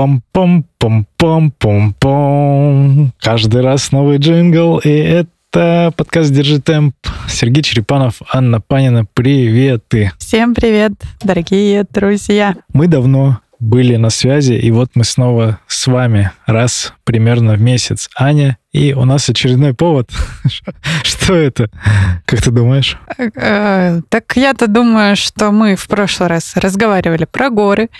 Пом-пом-пом-пом-пом. Каждый раз новый джингл, и это подкаст «Держи темп». Сергей Черепанов, Анна Панина, привет ты. Всем привет, дорогие друзья. Мы давно были на связи, и вот мы снова с вами раз примерно в месяц. Аня, и у нас очередной повод. Что это? Как ты думаешь? Э, так я-то думаю, что мы в прошлый раз разговаривали про горы,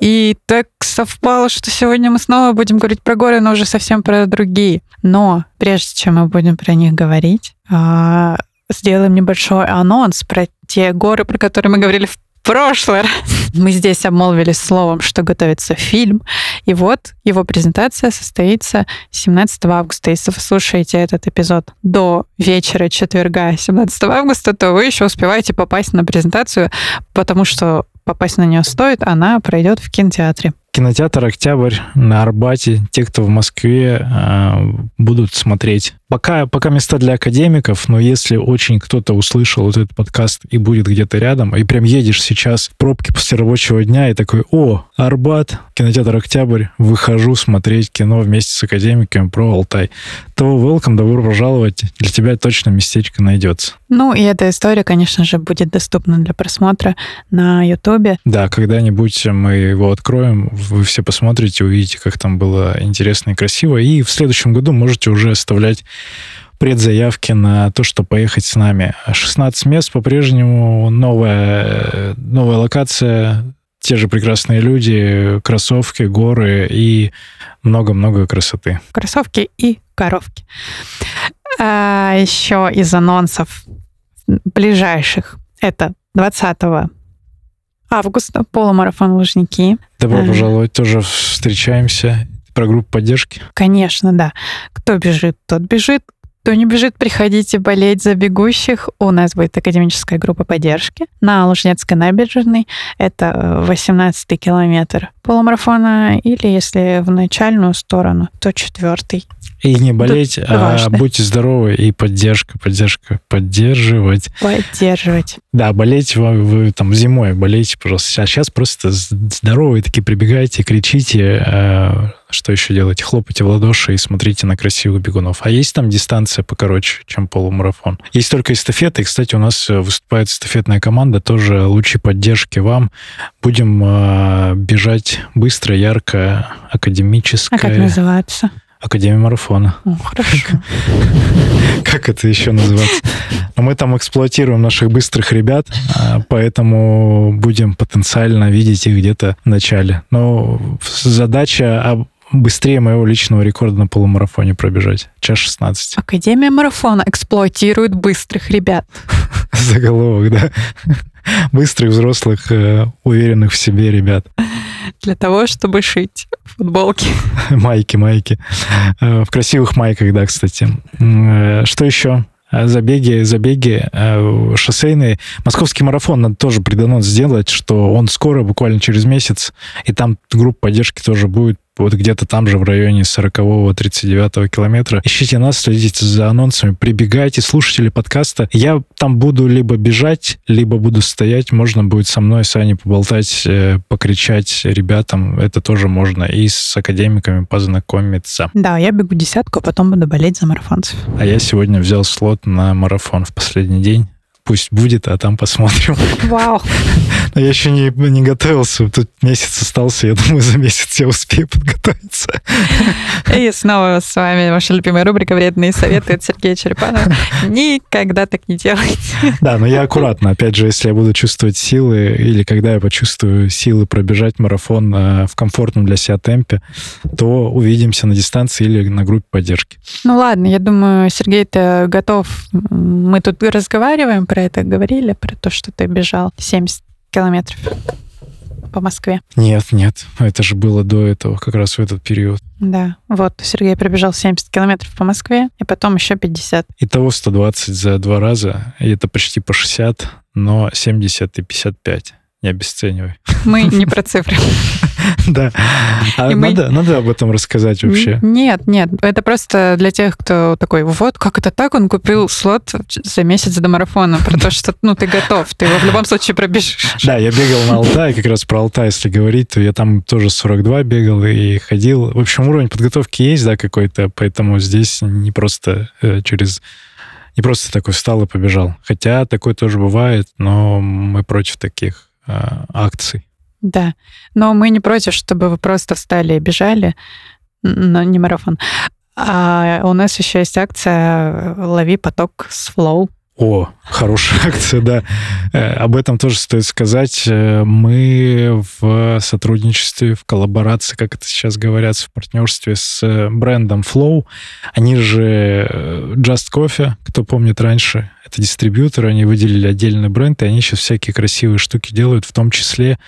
и так совпало, что сегодня мы снова будем говорить про горы, но уже совсем про другие. Но прежде чем мы будем про них говорить, а, сделаем небольшой анонс про те горы, про которые мы говорили в прошлый раз мы здесь обмолвились словом, что готовится фильм, и вот его презентация состоится 17 августа. Если вы слушаете этот эпизод до вечера четверга 17 августа, то вы еще успеваете попасть на презентацию, потому что попасть на нее стоит, она пройдет в кинотеатре. Кинотеатр «Октябрь» на Арбате. Те, кто в Москве, а, будут смотреть. Пока, пока места для академиков, но если очень кто-то услышал вот этот подкаст и будет где-то рядом, и прям едешь сейчас в пробке после рабочего дня и такой, о, Арбат, кинотеатр «Октябрь», выхожу смотреть кино вместе с академиками про Алтай, то welcome, добро пожаловать, для тебя точно местечко найдется. Ну, и эта история, конечно же, будет доступна для просмотра на Ютубе. Да, когда-нибудь мы его откроем, вы все посмотрите, увидите, как там было интересно и красиво, и в следующем году можете уже оставлять предзаявки на то, что поехать с нами. 16 мест по-прежнему, новая, новая локация, те же прекрасные люди, кроссовки, горы и много-много красоты. Кроссовки и коровки. А еще из анонсов ближайших. Это 20 августа полумарафон Лужники. Добро пожаловать, тоже встречаемся. Про группу поддержки? Конечно, да. Кто бежит, тот бежит. Кто не бежит, приходите болеть за бегущих. У нас будет академическая группа поддержки на Лужнецкой набережной. Это 18 километр полумарафона. Или если в начальную сторону, то четвертый. И не болеть, Тут а важно. будьте здоровы и поддержка, поддержка, поддерживать. Поддерживать. Да, болеть вы, вы там зимой болейте, пожалуйста. А сейчас просто здоровые такие прибегайте, кричите, э, что еще делать? Хлопайте в ладоши и смотрите на красивых бегунов. А есть там дистанция покороче, чем полумарафон. Есть только эстафеты. И, кстати, у нас э, выступает эстафетная команда. Тоже лучи поддержки вам. Будем э, бежать быстро, ярко, академически. А как называется? Академия марафона. О, хорошо. Как это еще называется? Мы там эксплуатируем наших быстрых ребят, а, поэтому будем потенциально видеть их где-то в начале. Но задача быстрее моего личного рекорда на полумарафоне пробежать. Час 16. Академия марафона эксплуатирует быстрых ребят. Заголовок, да. Быстрых, взрослых, э, уверенных в себе ребят. Для того, чтобы шить футболки. Майки, майки. Э, в красивых майках, да, кстати. Э, что еще? забеги, забеги шоссейные. Московский марафон надо тоже предано сделать, что он скоро, буквально через месяц, и там группа поддержки тоже будет вот где-то там же в районе 40-го, 39-го километра. Ищите нас, следите за анонсами, прибегайте, слушатели подкаста. Я там буду либо бежать, либо буду стоять. Можно будет со мной, с Аней поболтать, э, покричать ребятам. Это тоже можно. И с академиками познакомиться. Да, я бегу десятку, а потом буду болеть за марафонцев. А я сегодня взял слот на марафон в последний день пусть будет, а там посмотрим. Вау. Но я еще не, не готовился. Тут месяц остался. Я думаю, за месяц я успею подготовиться. И снова с вами ваша любимая рубрика «Вредные советы» от Сергея Черепанова. Никогда так не делайте. Да, но я аккуратно. Опять же, если я буду чувствовать силы, или когда я почувствую силы пробежать марафон э, в комфортном для себя темпе, то увидимся на дистанции или на группе поддержки. Ну ладно, я думаю, Сергей-то готов. Мы тут разговариваем про про это говорили, про то, что ты бежал 70 километров по Москве. Нет, нет, это же было до этого, как раз в этот период. Да, вот Сергей пробежал 70 километров по Москве, и потом еще 50. Итого 120 за два раза, и это почти по 60, но 70 и 55. Не обесценивай. Мы не про цифры. Да. А надо, надо об этом рассказать вообще? Нет, нет. Это просто для тех, кто такой, вот, как это так? Он купил слот за месяц до марафона. Про то, что ну, ты готов, ты его в любом случае пробежишь. Да, я бегал на Алтай, как раз про Алтай, если говорить, то я там тоже 42 бегал и ходил. В общем, уровень подготовки есть, да, какой-то, поэтому здесь не просто э, через не просто такой встал и побежал. Хотя такое тоже бывает, но мы против таких акций. Да, но мы не против, чтобы вы просто встали и бежали, но не марафон. А у нас еще есть акция «Лови поток с Flow». О, хорошая акция, да. Э, об этом тоже стоит сказать. Э, мы в сотрудничестве, в коллаборации, как это сейчас говорят, в партнерстве с э, брендом Flow. Они же Just Coffee, кто помнит раньше, это дистрибьюторы, они выделили отдельный бренд, и они сейчас всякие красивые штуки делают, в том числе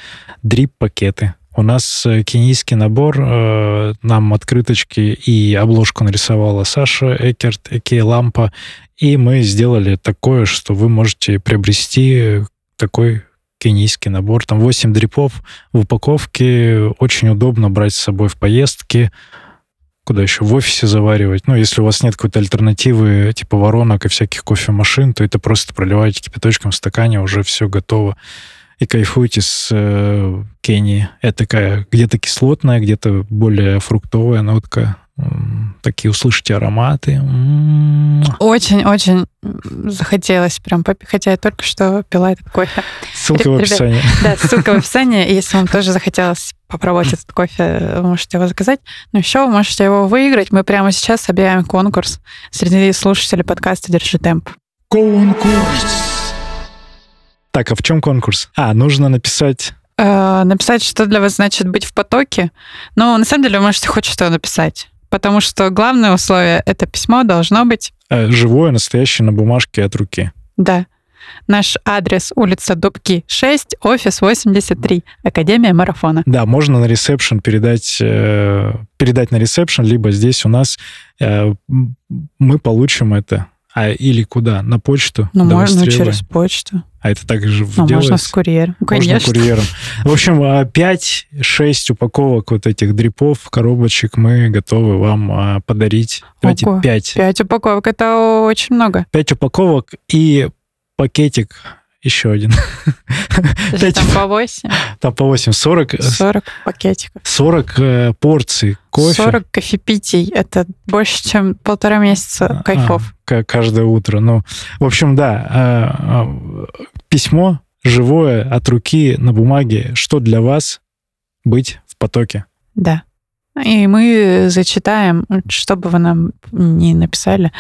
дрип-пакеты. У нас кенийский набор, нам открыточки и обложку нарисовала Саша Экерт, Эки Лампа, и мы сделали такое, что вы можете приобрести такой кенийский набор. Там 8 дрипов в упаковке. Очень удобно брать с собой в поездки. Куда еще? В офисе заваривать. Ну, если у вас нет какой-то альтернативы, типа воронок и всяких кофемашин, то это просто проливаете кипяточком в стакане, уже все готово. И кайфуйте с э, Кении. Это такая где-то кислотная, где-то более фруктовая нотка такие услышите ароматы. Очень-очень захотелось прям попить, хотя я только что пила этот кофе. Ссылка Ребят, в описании. Да, ссылка в описании. Если вам тоже захотелось попробовать этот кофе, вы можете его заказать. Но еще вы можете его выиграть. Мы прямо сейчас объявим конкурс среди слушателей подкаста «Держи темп». Конкурс! Так, а в чем конкурс? А, нужно написать э, написать, что для вас значит быть в потоке. Но на самом деле вы можете хоть что написать потому что главное условие — это письмо должно быть... Э, живое, настоящее, на бумажке от руки. Да. Наш адрес улица Дубки 6, офис 83, Академия марафона. Да, можно на ресепшн передать, э, передать на ресепшн, либо здесь у нас э, мы получим это а или куда? На почту? Ну, можно через почту. А это также ну, можно с курьером. Конечно. Можно курьером. В общем, 5-6 а, упаковок вот этих дрипов, коробочек мы готовы вам а, подарить. Давайте Ого, 5. 5 упаковок, это очень много. 5 упаковок и пакетик еще один. Там по 8? Там по 8. 40... 40 пакетиков. 40 э, порций кофе. 40 кофепитий. Это больше, чем полтора месяца а, кайфов. А, каждое утро. Ну, в общем, да. А, а, письмо живое от руки на бумаге. Что для вас быть в потоке? Да. И мы зачитаем, что бы вы нам не написали.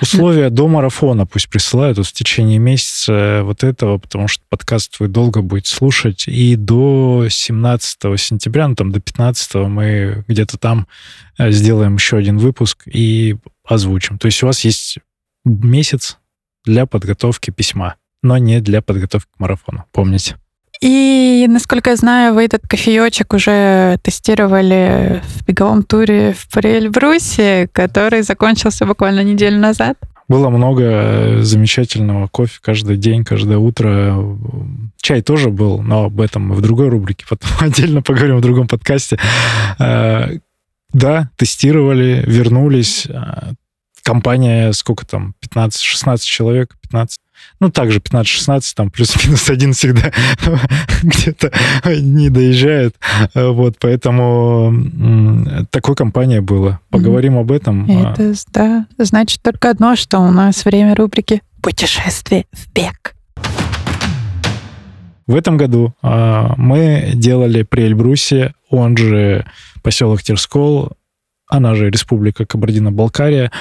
Условия до марафона пусть присылают вот в течение месяца вот этого, потому что подкаст вы долго будете слушать. И до 17 сентября, ну там до 15 мы где-то там э, сделаем еще один выпуск и озвучим. То есть у вас есть месяц для подготовки письма, но не для подготовки к марафону. Помните. И, насколько я знаю, вы этот кофеечек уже тестировали в беговом туре в Эльбрусе, который закончился буквально неделю назад. Было много э, замечательного кофе каждый день, каждое утро. Чай тоже был, но об этом в другой рубрике потом отдельно поговорим в другом подкасте. Э, да, тестировали, вернулись. Э, компания, сколько там, 15-16 человек, 15 ну, также 15-16, там плюс-минус один всегда где-то не доезжает. Вот, поэтому такой компания была. Поговорим об этом. А. Это, да, значит только одно, что у нас время рубрики «Путешествие в бег». В этом году а, мы делали при Эльбрусе, он же поселок Терскол, она же Республика Кабардино-Балкария,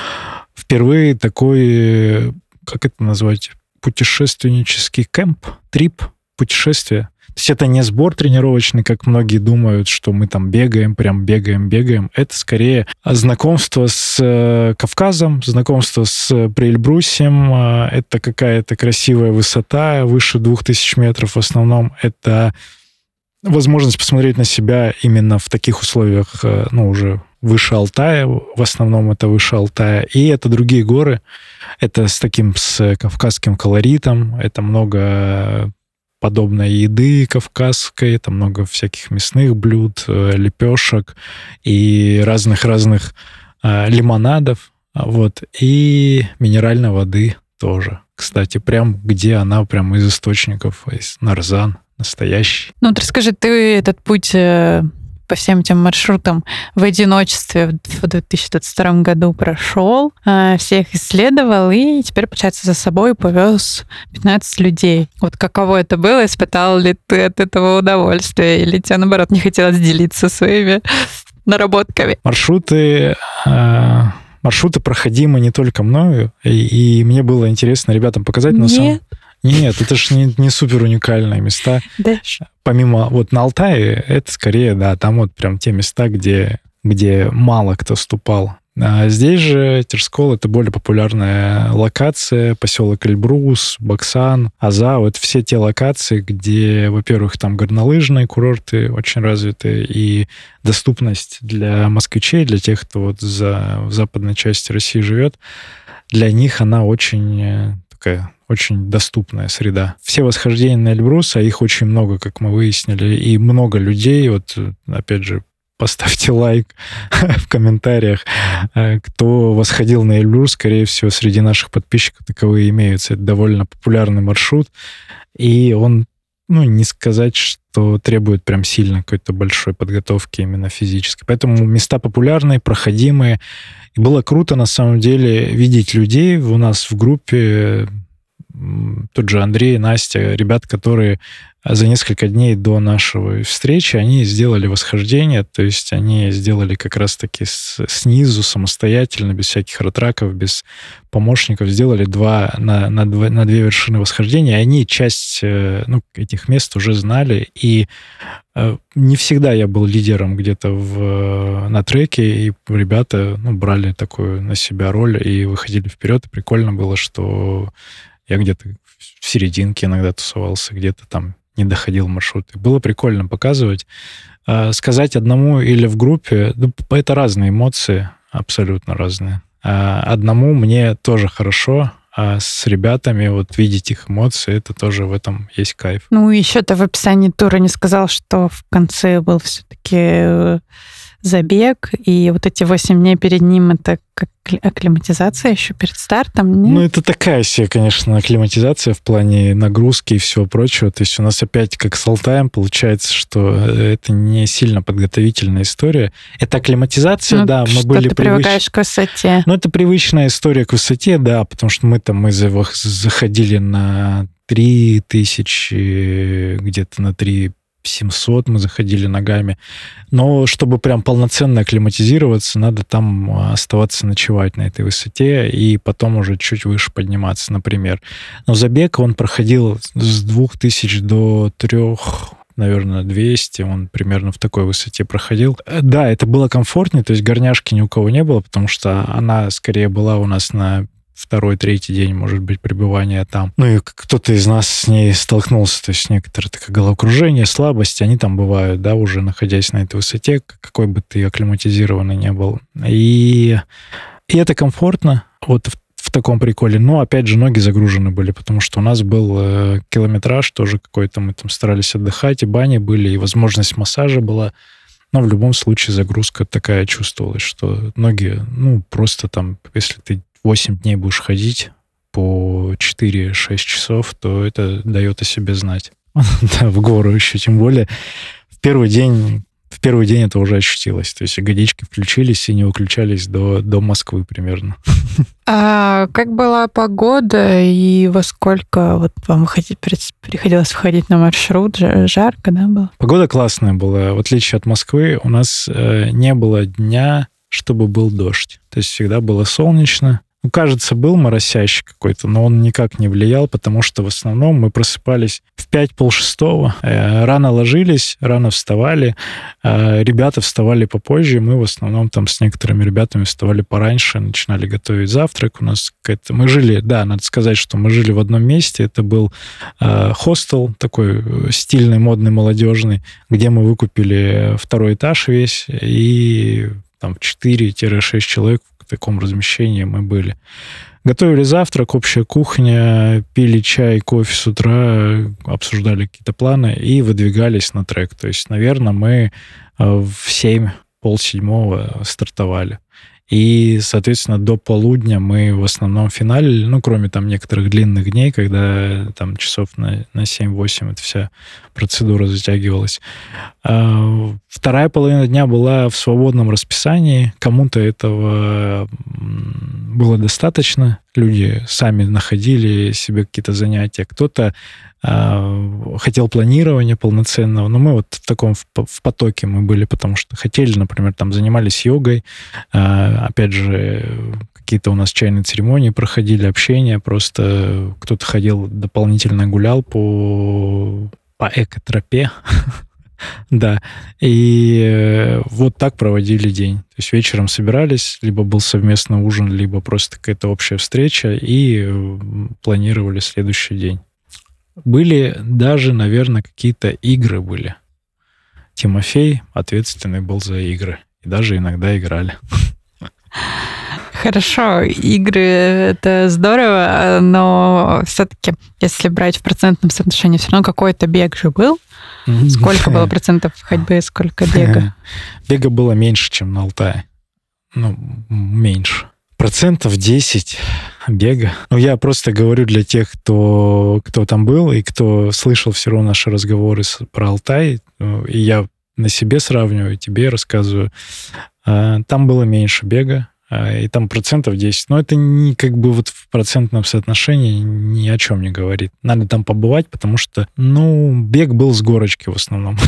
впервые такой, как это назвать, путешественнический кемп, трип, путешествие. То есть это не сбор тренировочный, как многие думают, что мы там бегаем, прям бегаем, бегаем. Это скорее знакомство с э, Кавказом, знакомство с Приэльбрусем. Э, это какая-то красивая высота, выше 2000 метров в основном. Это возможность посмотреть на себя именно в таких условиях, э, ну, уже выше Алтая, в основном это выше Алтая, и это другие горы, это с таким, с кавказским колоритом, это много подобной еды кавказской, там много всяких мясных блюд, э, лепешек и разных-разных э, лимонадов, вот, и минеральной воды тоже. Кстати, прям где она, прям из источников, из Нарзан, настоящий. Ну, вот расскажи, ты этот путь э, по всем этим маршрутам в одиночестве в 2022 году прошел, э, всех исследовал и теперь, получается, за собой повез 15 людей. Вот каково это было? Испытал ли ты от этого удовольствие? Или тебе, наоборот, не хотелось делиться своими наработками? Маршруты э, маршруты проходимы не только мною, и, и мне было интересно ребятам показать. На самом... Нет, это же не, не супер уникальные места. Да. Помимо вот на Алтае, это скорее, да, там вот прям те места, где, где мало кто ступал. А здесь же Терскол — это более популярная локация, поселок Эльбрус, Баксан, Аза. Вот все те локации, где, во-первых, там горнолыжные курорты очень развиты, и доступность для москвичей, для тех, кто вот за, в западной части России живет, для них она очень э, такая очень доступная среда. Все восхождения на Эльбрус, а их очень много, как мы выяснили, и много людей, вот опять же, поставьте лайк в комментариях. Э, кто восходил на Эльбрус, скорее всего, среди наших подписчиков таковые имеются. Это довольно популярный маршрут, и он, ну, не сказать, что требует прям сильно какой-то большой подготовки именно физической. Поэтому места популярные, проходимые. И было круто, на самом деле, видеть людей у нас в группе, тот же Андрей, Настя, ребят, которые за несколько дней до нашего встречи они сделали восхождение, то есть они сделали как раз-таки с, снизу самостоятельно, без всяких ратраков, без помощников, сделали два на, на, два, на две вершины восхождения, и они часть э, ну, этих мест уже знали, и э, не всегда я был лидером где-то в, на треке, и ребята ну, брали такую на себя роль и выходили вперед, и прикольно было, что я где-то в серединке иногда тусовался, где-то там не доходил маршрут. И было прикольно показывать. А, сказать одному или в группе, ну, это разные эмоции, абсолютно разные. А, одному мне тоже хорошо, а с ребятами вот видеть их эмоции, это тоже в этом есть кайф. Ну, еще ты в описании тура не сказал, что в конце был все-таки э, забег, и вот эти 8 дней перед ним это как акклиматизация еще перед стартом? Нет? Ну, это такая себе, конечно, акклиматизация в плане нагрузки и всего прочего. То есть у нас опять как с Алтаем получается, что это не сильно подготовительная история. Это акклиматизация, ну, да, мы были привык... привыкаешь к высоте. Ну, это привычная история к высоте, да, потому что мы там мы заходили на 3000, где-то на 3 700 мы заходили ногами. Но чтобы прям полноценно акклиматизироваться, надо там а, оставаться ночевать на этой высоте и потом уже чуть выше подниматься, например. Но забег он проходил с 2000 до 3 наверное, 200, он примерно в такой высоте проходил. Да, это было комфортнее, то есть горняшки ни у кого не было, потому что она скорее была у нас на второй, третий день, может быть, пребывания там. Ну и кто-то из нас с ней столкнулся, то есть некоторые такое головокружение, слабость, они там бывают, да, уже находясь на этой высоте, какой бы ты акклиматизированный не был. И, и это комфортно, вот в, в таком приколе. Но, опять же, ноги загружены были, потому что у нас был э, километраж тоже какой-то, мы там старались отдыхать, и бани были, и возможность массажа была. Но в любом случае загрузка такая чувствовалась, что ноги, ну, просто там, если ты 8 дней будешь ходить по 4-6 часов, то это дает о себе знать. да, в гору еще, тем более в первый день в первый день это уже ощутилось. То есть годички включились и не выключались до, до Москвы примерно. А как была погода и во сколько вот вам выходить, приходилось входить на маршрут? Жарко, да, было? Погода классная была. В отличие от Москвы, у нас э, не было дня, чтобы был дождь. То есть всегда было солнечно. Ну, кажется, был моросящий какой-то, но он никак не влиял, потому что в основном мы просыпались в 5 полшестого, э, рано ложились, рано вставали, э, ребята вставали попозже, мы в основном там с некоторыми ребятами вставали пораньше, начинали готовить завтрак. У нас какая-то... Мы жили, да, надо сказать, что мы жили в одном месте, это был э, хостел такой э, стильный, модный, молодежный, где мы выкупили второй этаж весь, и там 4-6 человек таком размещении мы были. Готовили завтрак, общая кухня, пили чай, кофе с утра, обсуждали какие-то планы и выдвигались на трек. То есть, наверное, мы э, в 7, полседьмого стартовали. И, соответственно, до полудня мы в основном финалили, ну, кроме там некоторых длинных дней, когда там часов на, на 7-8 эта вся процедура затягивалась. А, вторая половина дня была в свободном расписании. Кому-то этого было достаточно. Люди сами находили себе какие-то занятия. Кто-то а, хотел планирования полноценного, но мы вот в таком в потоке мы были, потому что хотели, например, там занимались йогой, а, опять же, какие-то у нас чайные церемонии проходили, общение, просто кто-то ходил дополнительно гулял по, по экотропе, да, и э, вот так проводили день. То есть вечером собирались, либо был совместный ужин, либо просто какая-то общая встреча, и планировали следующий день. Были даже, наверное, какие-то игры были. Тимофей ответственный был за игры. И даже иногда играли. Хорошо, игры это здорово, но все-таки, если брать в процентном соотношении, все равно какой-то бег же был. Сколько было процентов ходьбы, сколько бега? Бега было меньше, чем на Алтае. Ну, меньше. Процентов 10 бега. Ну, я просто говорю для тех, кто, кто там был и кто слышал все равно наши разговоры с, про Алтай. Ну, и я на себе сравниваю, тебе рассказываю. А, там было меньше бега, и там процентов 10. Но это не как бы вот в процентном соотношении ни о чем не говорит. Надо там побывать, потому что, ну, бег был с горочки в основном.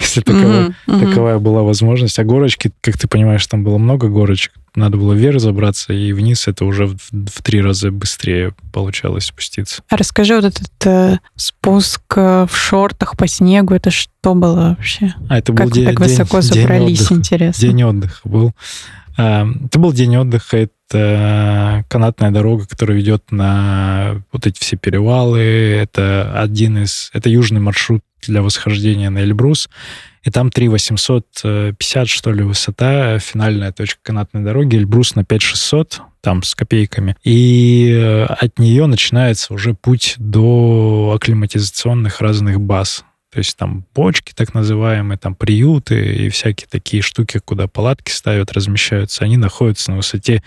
Если такова, таковая была возможность. А горочки, как ты понимаешь, там было много горочек надо было вверх забраться, и вниз это уже в, три раза быстрее получалось спуститься. А расскажи, вот этот э, спуск э, в шортах по снегу, это что было вообще? А, это был как день, так высоко отдыха. интересно? День отдыха был. А, это был день отдыха, это канатная дорога, которая ведет на вот эти все перевалы. Это один из... Это южный маршрут для восхождения на Эльбрус. И там 3850, что ли, высота, финальная точка канатной дороги, Эльбрус на 5600, там с копейками. И э, от нее начинается уже путь до акклиматизационных разных баз. То есть там бочки так называемые, там приюты и всякие такие штуки, куда палатки ставят, размещаются, они находятся на высоте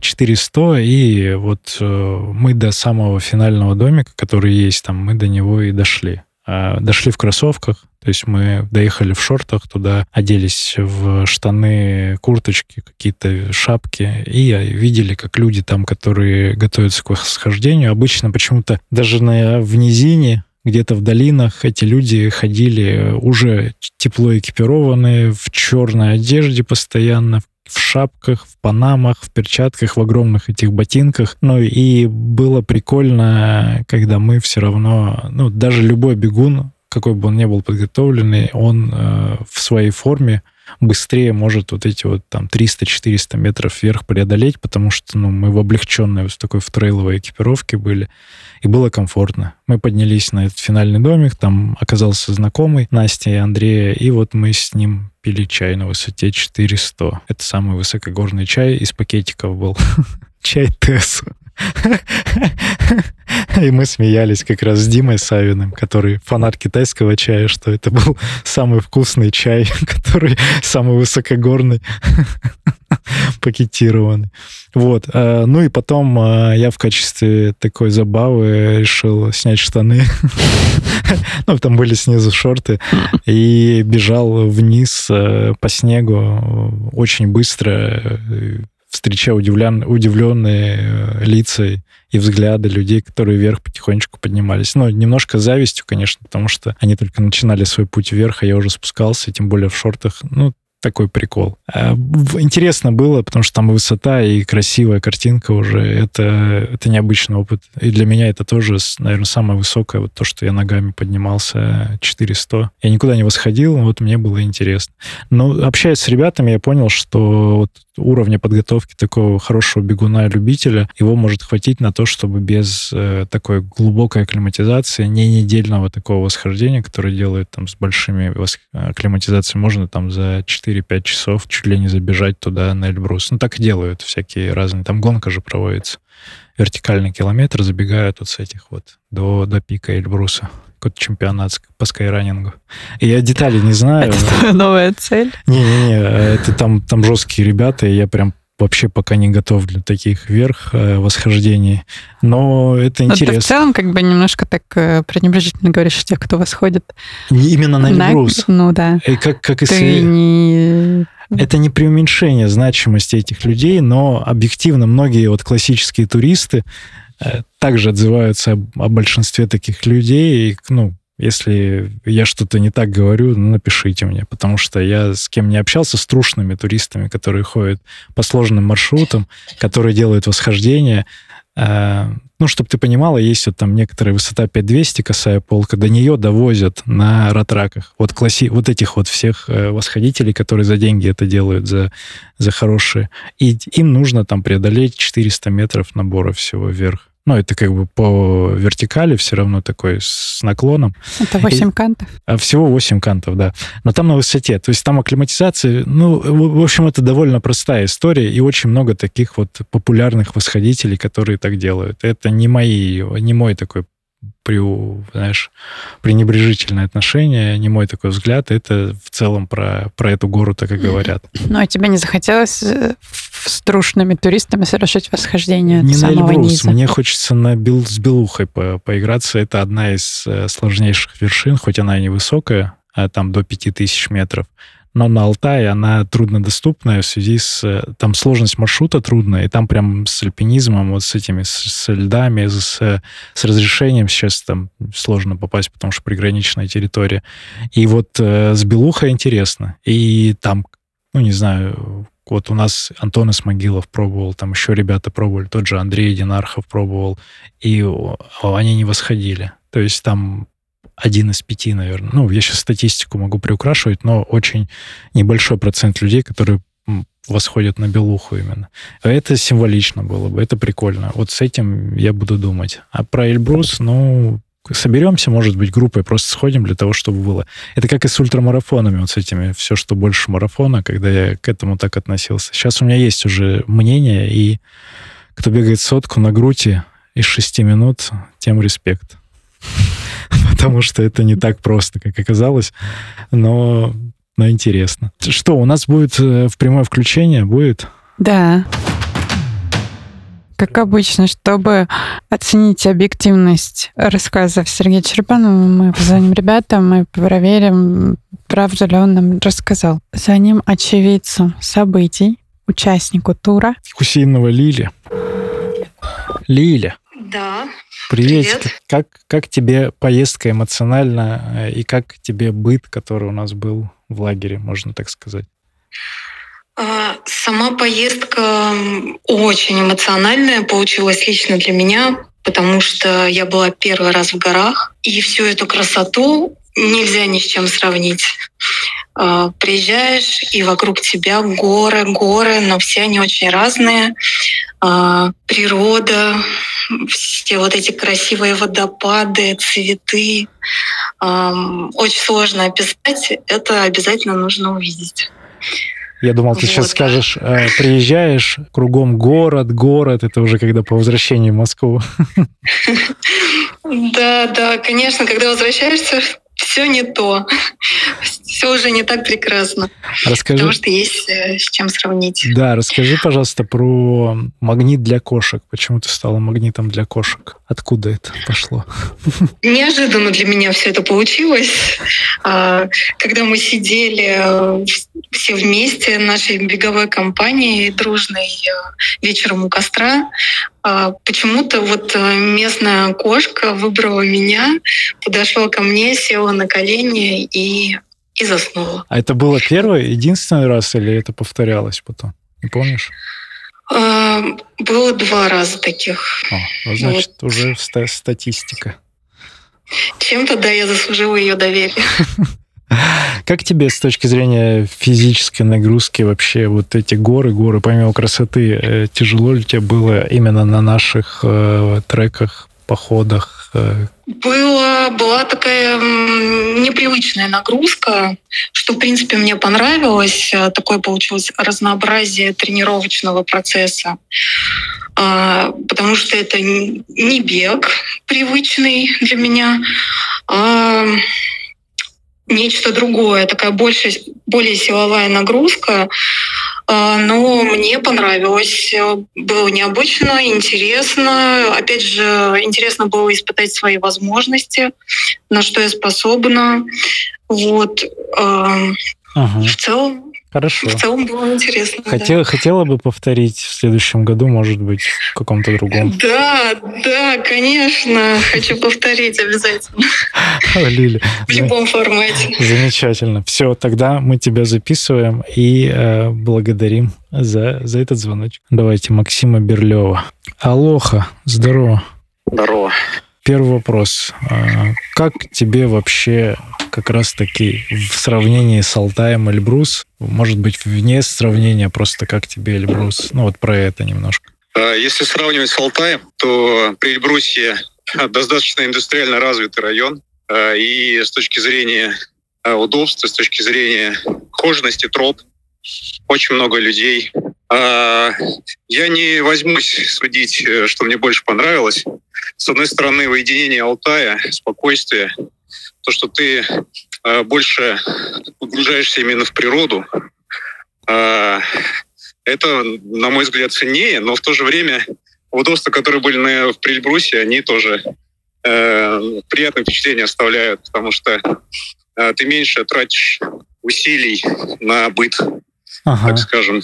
400, и вот э, мы до самого финального домика, который есть там, мы до него и дошли. Э, дошли в кроссовках, то есть мы доехали в шортах туда, оделись в штаны, курточки, какие-то шапки, и видели, как люди там, которые готовятся к восхождению, обычно почему-то даже на, в низине где-то в долинах эти люди ходили уже тепло экипированные, в черной одежде постоянно, в шапках, в панамах, в перчатках, в огромных этих ботинках. Ну и было прикольно, когда мы все равно, ну даже любой бегун, какой бы он ни был подготовленный, он э, в своей форме быстрее может вот эти вот там 300-400 метров вверх преодолеть, потому что ну, мы в облегченной вот такой в трейловой экипировке были, и было комфортно. Мы поднялись на этот финальный домик, там оказался знакомый Настя и Андрея, и вот мы с ним пили чай на высоте 400. Это самый высокогорный чай из пакетиков был. Чай Тесс. И мы смеялись как раз с Димой Савиным, который фанат китайского чая, что это был самый вкусный чай, который самый высокогорный, пакетированный. Вот. А, ну и потом а, я в качестве такой забавы решил снять штаны. Ну, там были снизу шорты. И бежал вниз э, по снегу очень быстро, встречая удивлен, удивленные э, лица и взгляды людей, которые вверх потихонечку поднимались. Ну, немножко завистью, конечно, потому что они только начинали свой путь вверх, а я уже спускался, тем более в шортах. Ну, такой прикол. А, интересно было, потому что там высота и красивая картинка уже. Это, это необычный опыт. И для меня это тоже, наверное, самое высокое, вот то, что я ногами поднимался 400. Я никуда не восходил, вот мне было интересно. Но общаясь с ребятами, я понял, что вот уровня подготовки такого хорошего бегуна-любителя, его может хватить на то, чтобы без э, такой глубокой акклиматизации, не недельного такого восхождения, которое делают там с большими акклиматизациями, можно там за 4-5 часов чуть ли не забежать туда на Эльбрус. Ну, так и делают всякие разные. Там гонка же проводится. Вертикальный километр забегают вот с этих вот до, до пика Эльбруса какой-то чемпионат по скайранингу. Я детали не знаю. Это новая цель? Не-не-не, это там, там жесткие ребята, и я прям вообще пока не готов для таких вверх э, восхождений. Но это интересно. Но ты в целом как бы немножко так э, пренебрежительно говоришь о тех, кто восходит. Именно на Эльбрус. На... Ну да. И как, как и ты не... Это не преуменьшение значимости этих людей, но объективно многие вот классические туристы, также отзываются о, большинстве таких людей. И, ну, если я что-то не так говорю, ну, напишите мне, потому что я с кем не общался, с трушными туристами, которые ходят по сложным маршрутам, которые делают восхождения, э, ну, чтобы ты понимала, есть вот там некоторая высота 5200, косая полка, до нее довозят на ратраках. Вот, класси... вот этих вот всех э, восходителей, которые за деньги это делают, за, за хорошие. И им нужно там преодолеть 400 метров набора всего вверх. Ну, это как бы по вертикали все равно такой с наклоном. Это 8 и, кантов? А, всего 8 кантов, да. Но там на высоте. То есть там акклиматизация, ну, в общем, это довольно простая история, и очень много таких вот популярных восходителей, которые так делают. Это не мои, не мой такой при, знаешь, пренебрежительное отношение, не мой такой взгляд, это в целом про, про эту гору так и говорят. Ну, а тебе не захотелось с трушными туристами совершить восхождение не на Эльбрус, низа? мне хочется на бел, с Белухой по, поиграться. Это одна из э, сложнейших вершин, хоть она и невысокая, а там до 5000 метров но на Алтае она труднодоступная в связи с... Э, там сложность маршрута трудная, и там прям с альпинизмом, вот с этими, с, с льдами, с, с разрешением сейчас там сложно попасть, потому что приграничная территория. И вот э, с Белухой интересно. И там, ну, не знаю, вот у нас Антон Исмогилов пробовал, там еще ребята пробовали, тот же Андрей Динархов пробовал, и они не восходили. То есть там один из пяти, наверное. Ну, я сейчас статистику могу приукрашивать, но очень небольшой процент людей, которые восходят на белуху именно. Это символично было бы, это прикольно. Вот с этим я буду думать. А про Эльбрус, ну, соберемся, может быть, группой, просто сходим для того, чтобы было. Это как и с ультрамарафонами, вот с этими, все, что больше марафона, когда я к этому так относился. Сейчас у меня есть уже мнение, и кто бегает сотку на груди из шести минут, тем респект. потому что это не так просто, как оказалось, но, но интересно. Что, у нас будет э, в прямое включение? Будет? Да. Как обычно, чтобы оценить объективность рассказов Сергея Черепанова, мы позвоним ребятам и проверим, правда ли он нам рассказал. За ним очевидцу событий, участнику тура. Кусейного Лили. Лиля. Да. Приветик. Привет. Как, как тебе поездка эмоционально э, и как тебе быт, который у нас был в лагере, можно так сказать? А, сама поездка очень эмоциональная получилась лично для меня, потому что я была первый раз в горах, и всю эту красоту нельзя ни с чем сравнить. А, приезжаешь, и вокруг тебя горы, горы, но все они очень разные. А, природа, все вот эти красивые водопады, цветы. Очень сложно описать, это обязательно нужно увидеть. Я думал, ты вот. сейчас скажешь, э, приезжаешь, кругом город, город, это уже когда по возвращении в Москву. Да, да, конечно, когда возвращаешься, все не то. Все уже не так прекрасно. Расскажи. Потому что есть э, с чем сравнить. Да, расскажи, пожалуйста, про магнит для кошек. Почему ты стала магнитом для кошек? Откуда это пошло? Неожиданно для меня все это получилось. А, когда мы сидели э, все вместе нашей беговой компанией дружной э, вечером у костра, почему-то вот э, местная кошка выбрала меня, подошла ко мне, села на колени и, и заснула. А это было первый, единственный раз или это повторялось потом? Не помнишь? А, было два раза таких. О, ну, значит, вот. уже статистика. Чем-то, да, я заслужила ее доверие. Как тебе с точки зрения физической нагрузки вообще вот эти горы, горы, помимо красоты, э, тяжело ли тебе было именно на наших э, треках, походах? Э? Была, была такая непривычная нагрузка, что, в принципе, мне понравилось. Э, такое получилось разнообразие тренировочного процесса. А, потому что это не бег привычный для меня, а нечто другое, такая больше, более силовая нагрузка. А, но мне понравилось. Было необычно, интересно. Опять же, интересно было испытать свои возможности, на что я способна. Вот. А, ага. В целом Хорошо. В целом было интересно. Хотела, да. хотела бы повторить в следующем году, может быть, в каком-то другом. Да, да, конечно. Хочу повторить обязательно. Лиля. В любом формате. Замечательно. Все, тогда мы тебя записываем и э, благодарим за, за этот звоночек. Давайте Максима Берлева. Алоха, здорово. Здорово. Первый вопрос. А, как тебе вообще как раз-таки в сравнении с Алтаем Эльбрус, может быть, вне сравнения, просто как тебе Эльбрус? Ну вот про это немножко. А, если сравнивать с Алтаем, то при Эльбрусе достаточно индустриально развитый район, а, и с точки зрения удобства, с точки зрения хожености троп, очень много людей. Я не возьмусь судить, э, что мне больше понравилось с одной стороны, уединение Алтая, спокойствие, то, что ты э, больше погружаешься именно в природу, э, это, на мой взгляд, ценнее, но в то же время удобства, которые были на, в Прильбрусе, они тоже э, приятное впечатление оставляют, потому что э, ты меньше тратишь усилий на быт, ага. так скажем.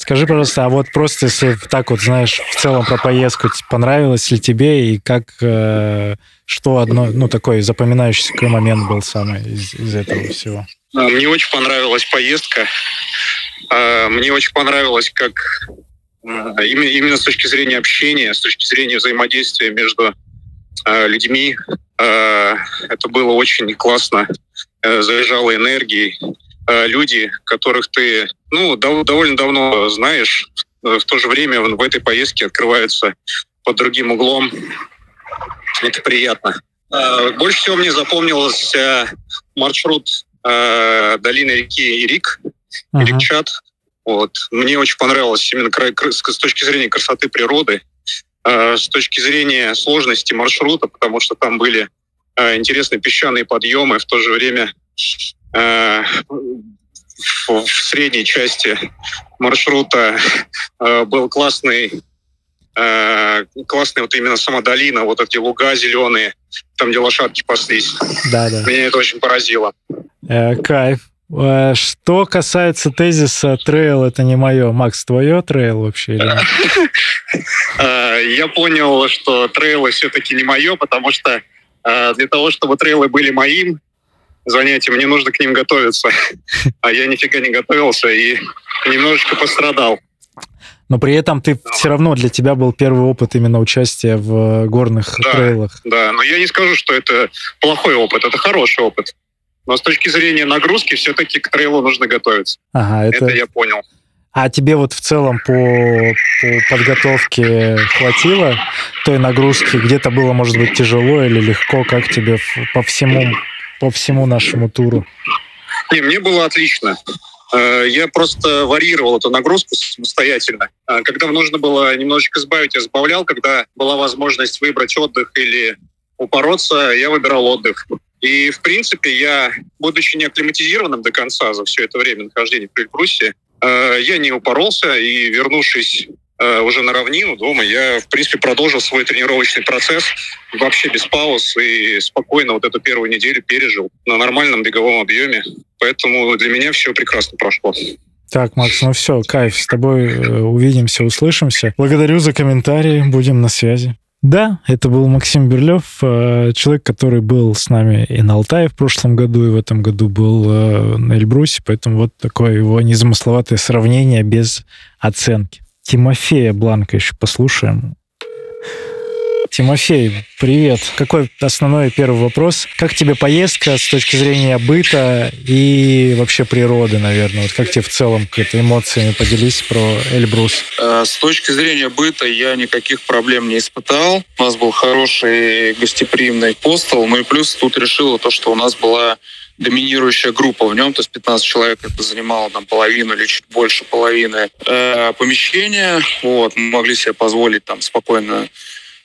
Скажи, пожалуйста, а вот просто если так вот, знаешь, в целом про поездку, понравилось ли тебе и как, э, что одно, ну, такой запоминающийся какой момент был самый из, из этого всего? А, мне очень понравилась поездка. А, мне очень понравилось, как а, именно с точки зрения общения, с точки зрения взаимодействия между людьми. Это было очень классно, э, заряжало энергией. Э, люди, которых ты ну, дов- довольно давно знаешь, в то же время в этой поездке открываются под другим углом. Это приятно. Э, больше всего мне запомнился маршрут э, долины реки Ирик, uh-huh. Ирикчат. Вот. Мне очень понравилось именно с точки зрения красоты природы, с точки зрения сложности маршрута, потому что там были интересные песчаные подъемы, в то же время Э, в средней части маршрута э, был классный э, классная вот именно сама долина, вот эти луга зеленые, там, где лошадки паслись. Да, да. Меня это очень поразило. Э, кайф. Что касается тезиса «трейл — это не мое», Макс, твое трейл вообще? Я понял, что трейлы все-таки не мое, потому что для того, чтобы трейлы были моим, занятия, мне нужно к ним готовиться. А я нифига не готовился и немножечко пострадал. Но при этом ты все равно для тебя был первый опыт именно участия в горных да, трейлах. Да, но я не скажу, что это плохой опыт, это хороший опыт. Но с точки зрения нагрузки все-таки к трейлу нужно готовиться. Ага, это... это я понял. А тебе вот в целом по, по подготовке хватило той нагрузки? Где-то было, может быть, тяжело или легко? Как тебе по всему по всему нашему туру? Не, мне было отлично. Э, я просто варьировал эту нагрузку самостоятельно. Э, когда нужно было немножечко сбавить, я сбавлял. Когда была возможность выбрать отдых или упороться, я выбирал отдых. И, в принципе, я, будучи не акклиматизированным до конца за все это время нахождения в Эльбрусе, э, я не упоролся и, вернувшись уже на равнину дома, я, в принципе, продолжил свой тренировочный процесс вообще без пауз и спокойно вот эту первую неделю пережил на нормальном беговом объеме. Поэтому для меня все прекрасно прошло. Так, Макс, ну все, кайф, с тобой э, увидимся, услышимся. Благодарю за комментарии, будем на связи. Да, это был Максим Берлев, э, человек, который был с нами и на Алтае в прошлом году, и в этом году был на Эльбрусе, поэтому вот такое его незамысловатое сравнение без оценки. Тимофея Бланка еще послушаем. Тимофей, привет. Какой основной первый вопрос? Как тебе поездка с точки зрения быта и вообще природы, наверное? Вот как тебе в целом какие-то эмоциями поделись про Эльбрус? Э, С точки зрения быта я никаких проблем не испытал. У нас был хороший гостеприимный постол. Ну и плюс тут решило то, что у нас была доминирующая группа в нем, то есть 15 человек это занимало там половину или чуть больше половины э, помещения. Вот, мы могли себе позволить там спокойно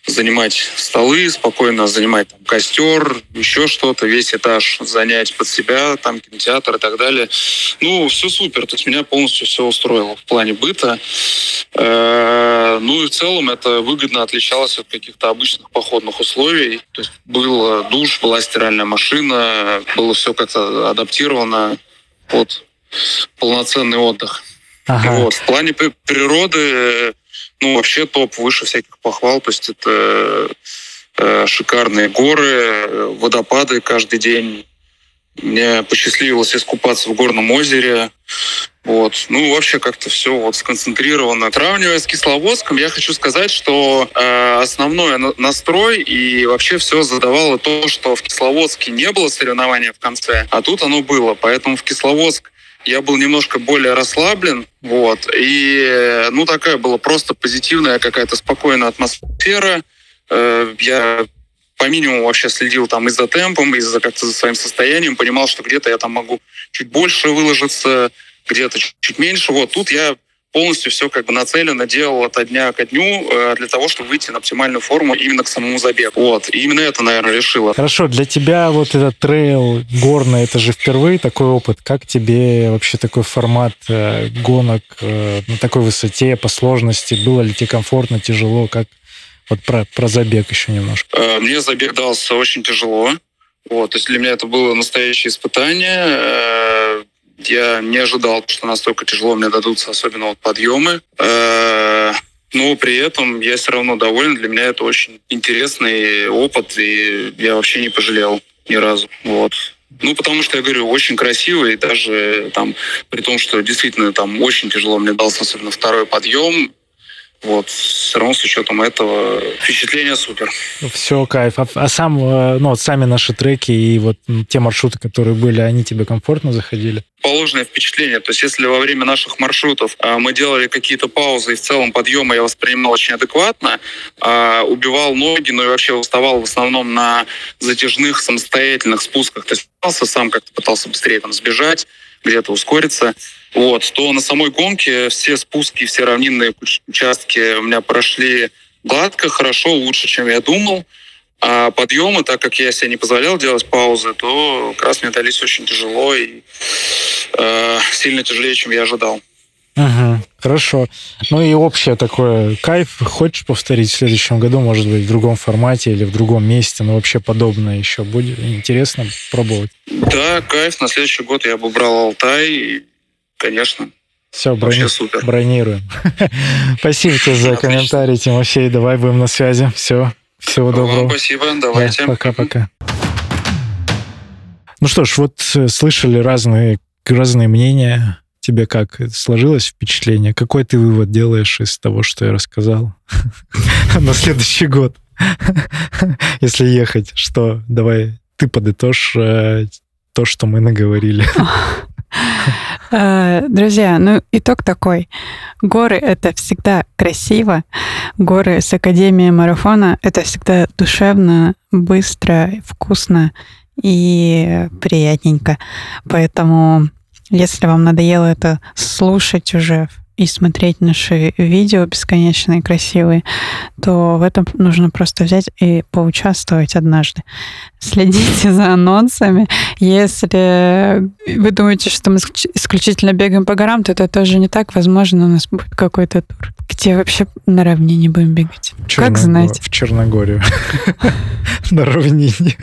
занимать столы, спокойно занимать там, костер, еще что-то, весь этаж занять под себя, там кинотеатр и так далее. Ну, все супер, то есть меня полностью все устроило в плане быта. Э, Ну и в целом это выгодно отличалось от каких-то обычных походных условий. То есть был душ, была стиральная машина, было все как-то адаптировано под полноценный отдых. Ага. Вот. В плане при- природы, э, ну, вообще топ выше всяких похвал. То есть это э, шикарные горы, э, водопады каждый день. Мне посчастливилось искупаться в горном озере. Вот. Ну, вообще как-то все вот сконцентрировано. Сравнивая с Кисловодском, я хочу сказать, что э, основной на- настрой и вообще все задавало то, что в Кисловодске не было соревнования в конце, а тут оно было. Поэтому в Кисловодск я был немножко более расслаблен, вот, и, э, ну, такая была просто позитивная какая-то спокойная атмосфера. Э, Я по минимуму вообще следил там и за темпом, и за как-то за своим состоянием, понимал, что где-то я там могу чуть больше выложиться, где-то чуть, чуть меньше. Вот тут я полностью все как бы нацеленно делал от дня ко дню э, для того, чтобы выйти на оптимальную форму именно к самому забегу. Вот. И именно это, наверное, решило. Хорошо, для тебя вот этот трейл горный, это же впервые такой опыт. Как тебе вообще такой формат э, гонок э, на такой высоте, по сложности? Было ли тебе комфортно, тяжело? Как вот про, про забег еще немножко. Э, Мне забег дался очень тяжело. Вот, то есть для меня это было настоящее испытание. Я не ожидал, что настолько тяжело мне дадутся, особенно вот подъемы. Э, Но при этом я все равно доволен. Для меня это очень интересный опыт, и я вообще не пожалел ни разу. Вот. Ну, потому что, я говорю, очень красиво, и даже там, при том, что действительно там очень тяжело мне дался, особенно второй подъем, вот, все равно с учетом этого впечатление супер. Все, кайф. А, а сам, э, ну вот сами наши треки и вот те маршруты, которые были, они тебе комфортно заходили? положенное впечатление. То есть если во время наших маршрутов а, мы делали какие-то паузы, и в целом подъемы я воспринимал очень адекватно, а, убивал ноги, но и вообще уставал в основном на затяжных самостоятельных спусках. То есть пытался сам как-то пытался быстрее там сбежать, где-то ускориться. Вот, то на самой гонке все спуски, все равнинные уч- участки у меня прошли гладко, хорошо, лучше, чем я думал. А подъемы, так как я себе не позволял делать паузы, то как раз мне дались очень тяжело и э, сильно тяжелее, чем я ожидал. Угу, хорошо. Ну и общее такое кайф. Хочешь повторить в следующем году, может быть, в другом формате или в другом месте, но вообще подобное еще будет интересно пробовать. Да, кайф. На следующий год я бы брал Алтай. И, конечно, Все, вообще супер. бронируем. Спасибо тебе за Отлично. комментарий, Тимофей. Давай будем на связи. Все. Всего Вам доброго. спасибо. Да, Давайте. Пока-пока. Ну что ж, вот э, слышали разные, разные мнения. Тебе как сложилось впечатление? Какой ты вывод делаешь из того, что я рассказал на следующий год? Если ехать, что? Давай ты подытожь э, то, что мы наговорили. Э, Друзья, ну итог такой. Горы — это всегда красиво. Горы с Академией марафона — это всегда душевно, быстро, вкусно и приятненько. Поэтому, если вам надоело это слушать уже и смотреть наши видео бесконечные, красивые, то в этом нужно просто взять и поучаствовать однажды. Следите за анонсами. Если вы думаете, что мы исключ- исключительно бегаем по горам, то это тоже не так. Возможно, у нас будет какой-то тур, где вообще на равнине будем бегать. В Как знать. В Черногорию. На равнине.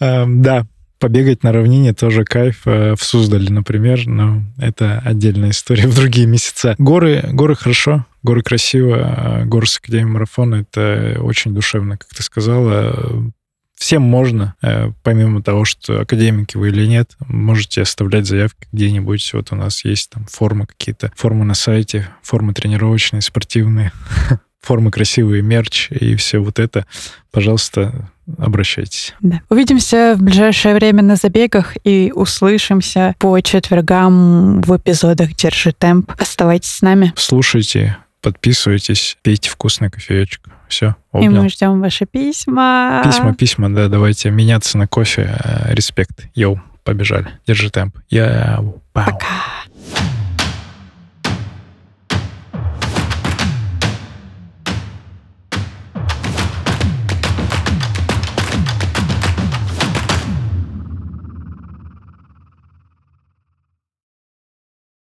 Эм, Да, побегать на равнине тоже кайф. Э, В Суздале, например, но это отдельная история в другие месяца. Горы, горы хорошо, горы красиво. э, Горы с Академией марафона — это очень душевно, как ты сказала. Всем можно, э, помимо того, что академики вы или нет, можете оставлять заявки где-нибудь. Вот у нас есть там формы какие-то, формы на сайте, формы тренировочные, спортивные формы красивые, мерч и все вот это, пожалуйста, обращайтесь. Да. Увидимся в ближайшее время на забегах и услышимся по четвергам в эпизодах «Держи темп». Оставайтесь с нами. Слушайте, подписывайтесь, пейте вкусный кофеечек. Все, И мы ждем ваши письма. Письма, письма, да, давайте меняться на кофе. Респект. Йоу, побежали. Держи темп. Я... Пока.